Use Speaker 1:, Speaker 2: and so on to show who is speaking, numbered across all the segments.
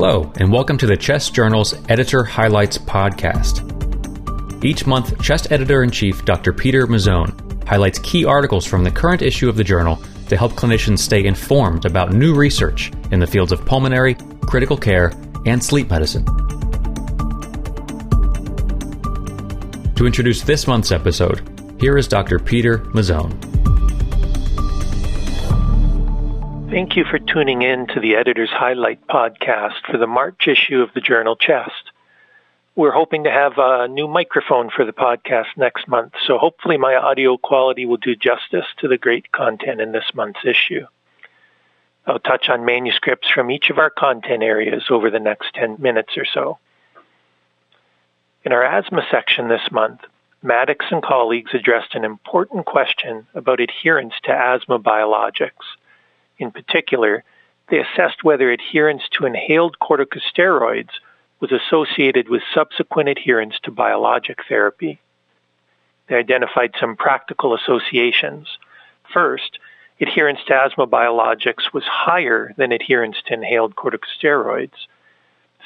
Speaker 1: Hello, and welcome to the Chest Journal's Editor Highlights podcast. Each month, Chest Editor in Chief Dr. Peter Mazzone highlights key articles from the current issue of the journal to help clinicians stay informed about new research in the fields of pulmonary, critical care, and sleep medicine. To introduce this month's episode, here is Dr. Peter Mazzone.
Speaker 2: Thank you for tuning in to the Editor's Highlight podcast for the March issue of the journal Chest. We're hoping to have a new microphone for the podcast next month, so hopefully my audio quality will do justice to the great content in this month's issue. I'll touch on manuscripts from each of our content areas over the next 10 minutes or so. In our asthma section this month, Maddox and colleagues addressed an important question about adherence to asthma biologics. In particular, they assessed whether adherence to inhaled corticosteroids was associated with subsequent adherence to biologic therapy. They identified some practical associations. First, adherence to asthma biologics was higher than adherence to inhaled corticosteroids.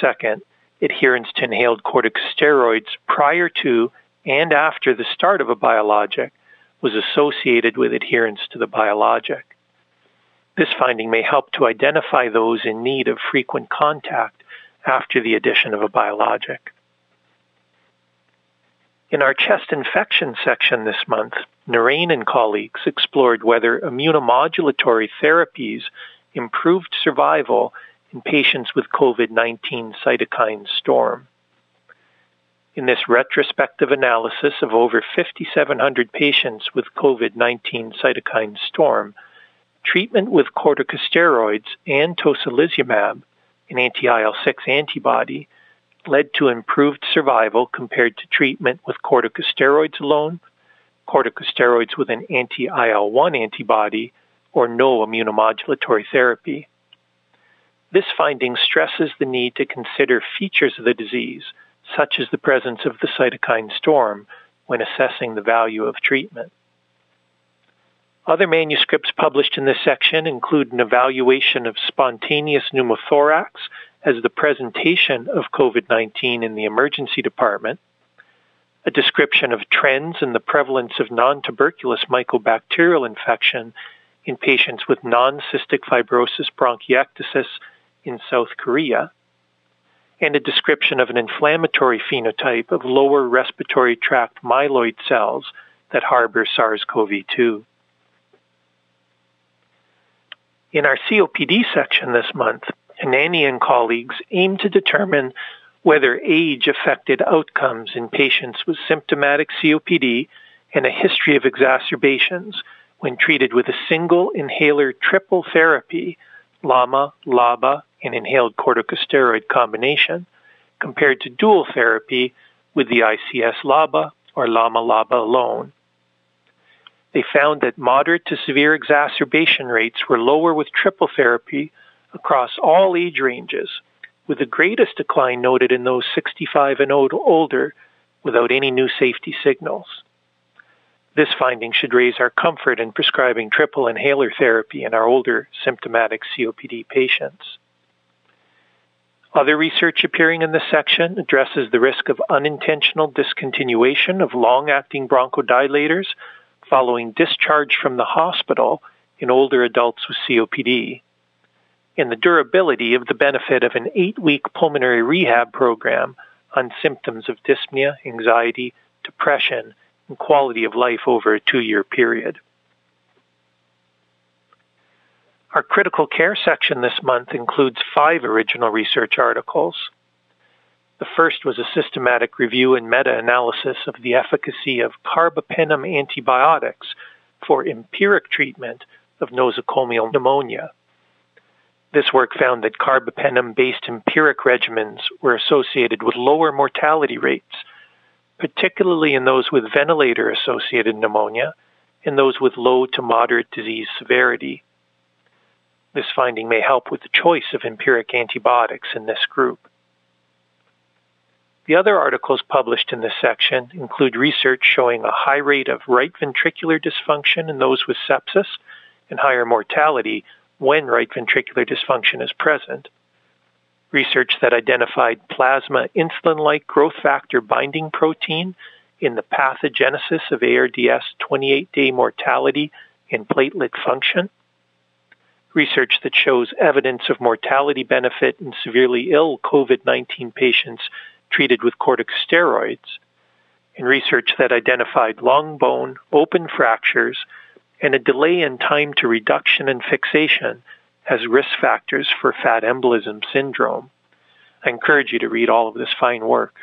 Speaker 2: Second, adherence to inhaled corticosteroids prior to and after the start of a biologic was associated with adherence to the biologic. This finding may help to identify those in need of frequent contact after the addition of a biologic. In our chest infection section this month, Narain and colleagues explored whether immunomodulatory therapies improved survival in patients with COVID 19 cytokine storm. In this retrospective analysis of over 5,700 patients with COVID 19 cytokine storm, treatment with corticosteroids and tocilizumab an anti-IL-6 antibody, led to improved survival compared to treatment with corticosteroids alone, corticosteroids with an anti-IL-1 antibody, or no immunomodulatory therapy. This finding stresses the need to consider features of the disease, such as the presence of the cytokine storm, when assessing the value of treatment. Other manuscripts published in this section include an evaluation of spontaneous pneumothorax as the presentation of COVID 19 in the emergency department, a description of trends in the prevalence of non tuberculous mycobacterial infection in patients with non cystic fibrosis bronchiectasis in South Korea, and a description of an inflammatory phenotype of lower respiratory tract myeloid cells that harbor SARS CoV 2. In our COPD section this month, Anani and colleagues aim to determine whether age affected outcomes in patients with symptomatic COPD and a history of exacerbations when treated with a single inhaler triple therapy, LAMA, LABA, and inhaled corticosteroid combination, compared to dual therapy with the ICS LABA or LAMA LABA alone they found that moderate to severe exacerbation rates were lower with triple therapy across all age ranges, with the greatest decline noted in those 65 and older without any new safety signals. This finding should raise our comfort in prescribing triple inhaler therapy in our older symptomatic COPD patients. Other research appearing in this section addresses the risk of unintentional discontinuation of long acting bronchodilators following discharge from the hospital in older adults with COPD, and the durability of the benefit of an eight week pulmonary rehab program on symptoms of dyspnea, anxiety, depression, and quality of life over a two year period. Our critical care section this month includes five original research articles. The first was a systematic review and meta analysis of the efficacy of carbapenem antibiotics for empiric treatment of nosocomial pneumonia. This work found that carbapenem based empiric regimens were associated with lower mortality rates, particularly in those with ventilator associated pneumonia and those with low to moderate disease severity. This finding may help with the choice of empiric antibiotics in this group. The other articles published in this section include research showing a high rate of right ventricular dysfunction in those with sepsis and higher mortality when right ventricular dysfunction is present. research that identified plasma insulin like growth factor binding protein in the pathogenesis of ARDS 28 day mortality and platelet function, research that shows evidence of mortality benefit in severely ill COVID 19 patients treated with corticosteroids, and research that identified long bone, open fractures, and a delay in time to reduction and fixation as risk factors for fat embolism syndrome. I encourage you to read all of this fine work.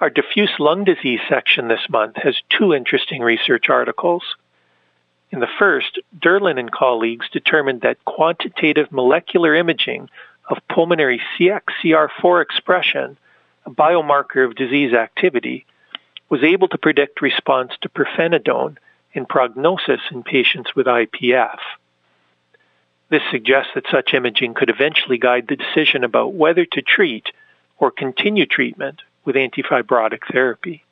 Speaker 2: Our diffuse lung disease section this month has two interesting research articles. In the first, Derlin and colleagues determined that quantitative molecular imaging of pulmonary CXCR4 expression, a biomarker of disease activity, was able to predict response to pirfenidone and prognosis in patients with IPF. This suggests that such imaging could eventually guide the decision about whether to treat or continue treatment with antifibrotic therapy.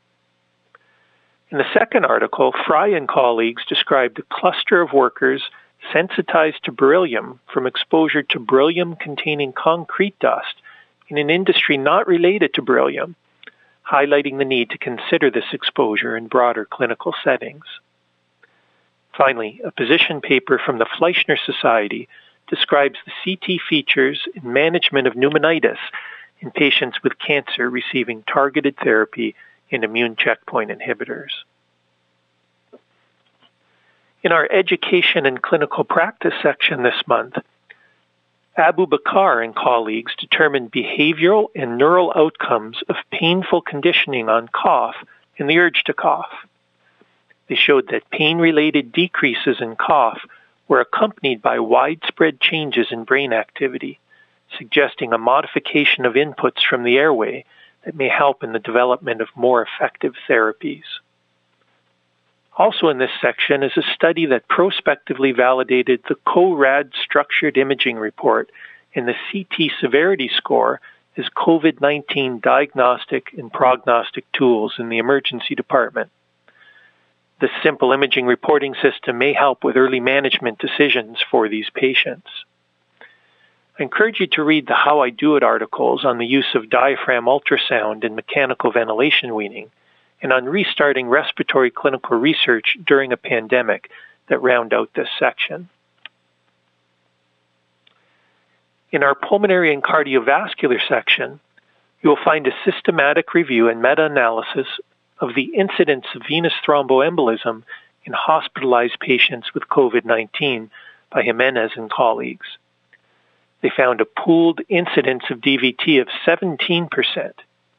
Speaker 2: In the second article, Fry and colleagues described a cluster of workers sensitized to beryllium from exposure to beryllium containing concrete dust in an industry not related to beryllium, highlighting the need to consider this exposure in broader clinical settings. Finally, a position paper from the Fleischner Society describes the CT features in management of pneumonitis in patients with cancer receiving targeted therapy and immune checkpoint inhibitors. In our education and clinical practice section this month, Abu Bakar and colleagues determined behavioral and neural outcomes of painful conditioning on cough and the urge to cough. They showed that pain related decreases in cough were accompanied by widespread changes in brain activity, suggesting a modification of inputs from the airway that may help in the development of more effective therapies. Also in this section is a study that prospectively validated the CORAD structured imaging report and the CT severity score as COVID 19 diagnostic and prognostic tools in the emergency department. This simple imaging reporting system may help with early management decisions for these patients. I encourage you to read the How I Do It articles on the use of diaphragm ultrasound in mechanical ventilation weaning and on restarting respiratory clinical research during a pandemic that round out this section. In our pulmonary and cardiovascular section, you will find a systematic review and meta analysis of the incidence of venous thromboembolism in hospitalized patients with COVID 19 by Jimenez and colleagues. They found a pooled incidence of DVT of 17%,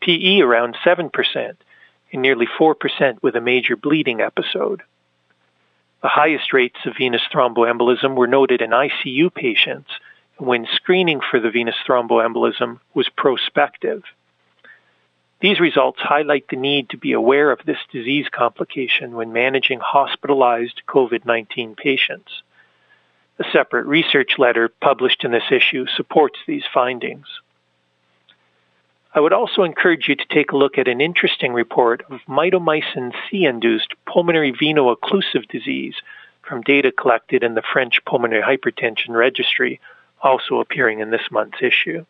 Speaker 2: PE around 7%, and nearly 4% with a major bleeding episode. The highest rates of venous thromboembolism were noted in ICU patients when screening for the venous thromboembolism was prospective. These results highlight the need to be aware of this disease complication when managing hospitalized COVID 19 patients. A separate research letter published in this issue supports these findings. I would also encourage you to take a look at an interesting report of mitomycin C induced pulmonary veno-occlusive disease from data collected in the French Pulmonary Hypertension Registry, also appearing in this month's issue.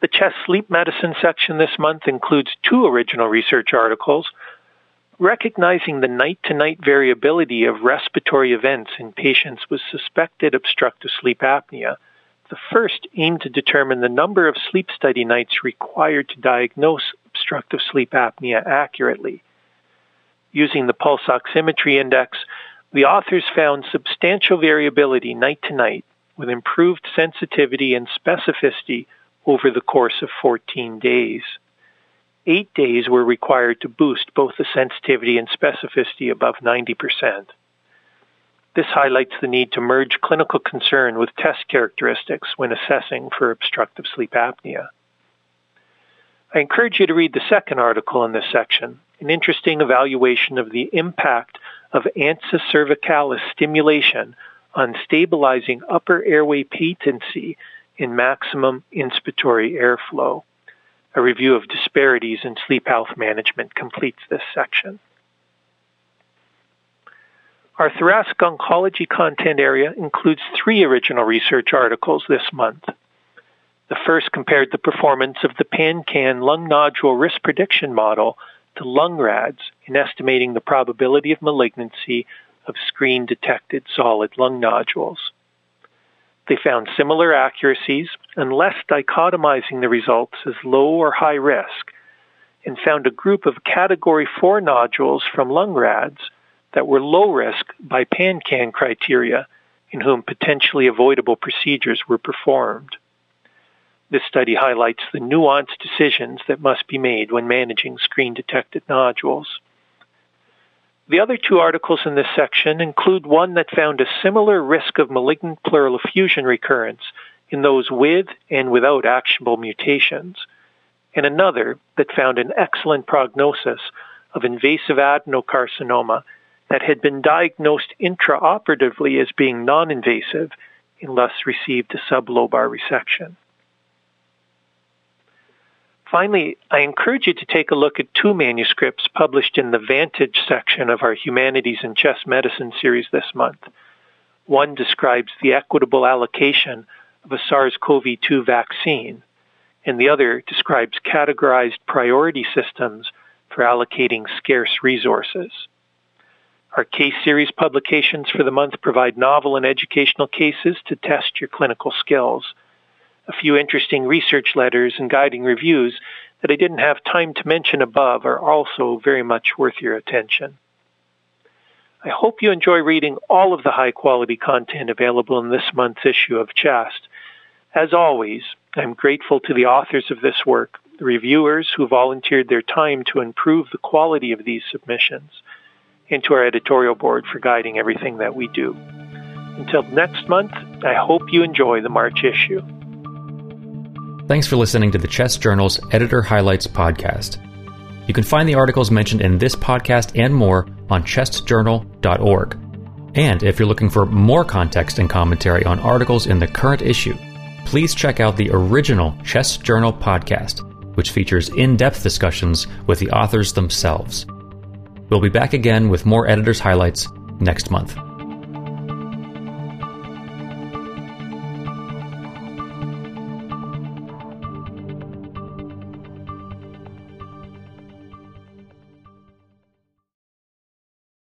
Speaker 2: The chest sleep medicine section this month includes two original research articles recognizing the night to night variability of respiratory events in patients with suspected obstructive sleep apnea. The first aimed to determine the number of sleep study nights required to diagnose obstructive sleep apnea accurately. Using the pulse oximetry index, the authors found substantial variability night to night with improved sensitivity and specificity over the course of 14 days. Eight days were required to boost both the sensitivity and specificity above 90%. This highlights the need to merge clinical concern with test characteristics when assessing for obstructive sleep apnea. I encourage you to read the second article in this section, an interesting evaluation of the impact of ansa cervicalis stimulation on stabilizing upper airway patency in maximum inspiratory airflow. A review of disparities in sleep health management completes this section. Our thoracic oncology content area includes three original research articles this month. The first compared the performance of the PanCAN lung nodule risk prediction model to lung-RADS in estimating the probability of malignancy of screen detected solid lung nodules. They found similar accuracies and less dichotomizing the results as low or high risk, and found a group of category 4 nodules from lung-RADS that were low risk by PanCAN criteria in whom potentially avoidable procedures were performed. This study highlights the nuanced decisions that must be made when managing screen detected nodules. The other two articles in this section include one that found a similar risk of malignant pleural effusion recurrence in those with and without actionable mutations, and another that found an excellent prognosis of invasive adenocarcinoma that had been diagnosed intraoperatively as being non invasive and thus received a sublobar resection. Finally, I encourage you to take a look at two manuscripts published in the Vantage section of our Humanities and Chest Medicine series this month. One describes the equitable allocation of a SARS CoV 2 vaccine, and the other describes categorized priority systems for allocating scarce resources. Our case series publications for the month provide novel and educational cases to test your clinical skills a few interesting research letters and guiding reviews that I didn't have time to mention above are also very much worth your attention. I hope you enjoy reading all of the high quality content available in this month's issue of Chest. As always, I'm grateful to the authors of this work, the reviewers who volunteered their time to improve the quality of these submissions, and to our editorial board for guiding everything that we do. Until next month, I hope you enjoy the March issue.
Speaker 1: Thanks for listening to the Chest Journal's Editor Highlights podcast. You can find the articles mentioned in this podcast and more on chestjournal.org. And if you're looking for more context and commentary on articles in the current issue, please check out the original Chest Journal podcast, which features in depth discussions with the authors themselves. We'll be back again with more editors' highlights next month.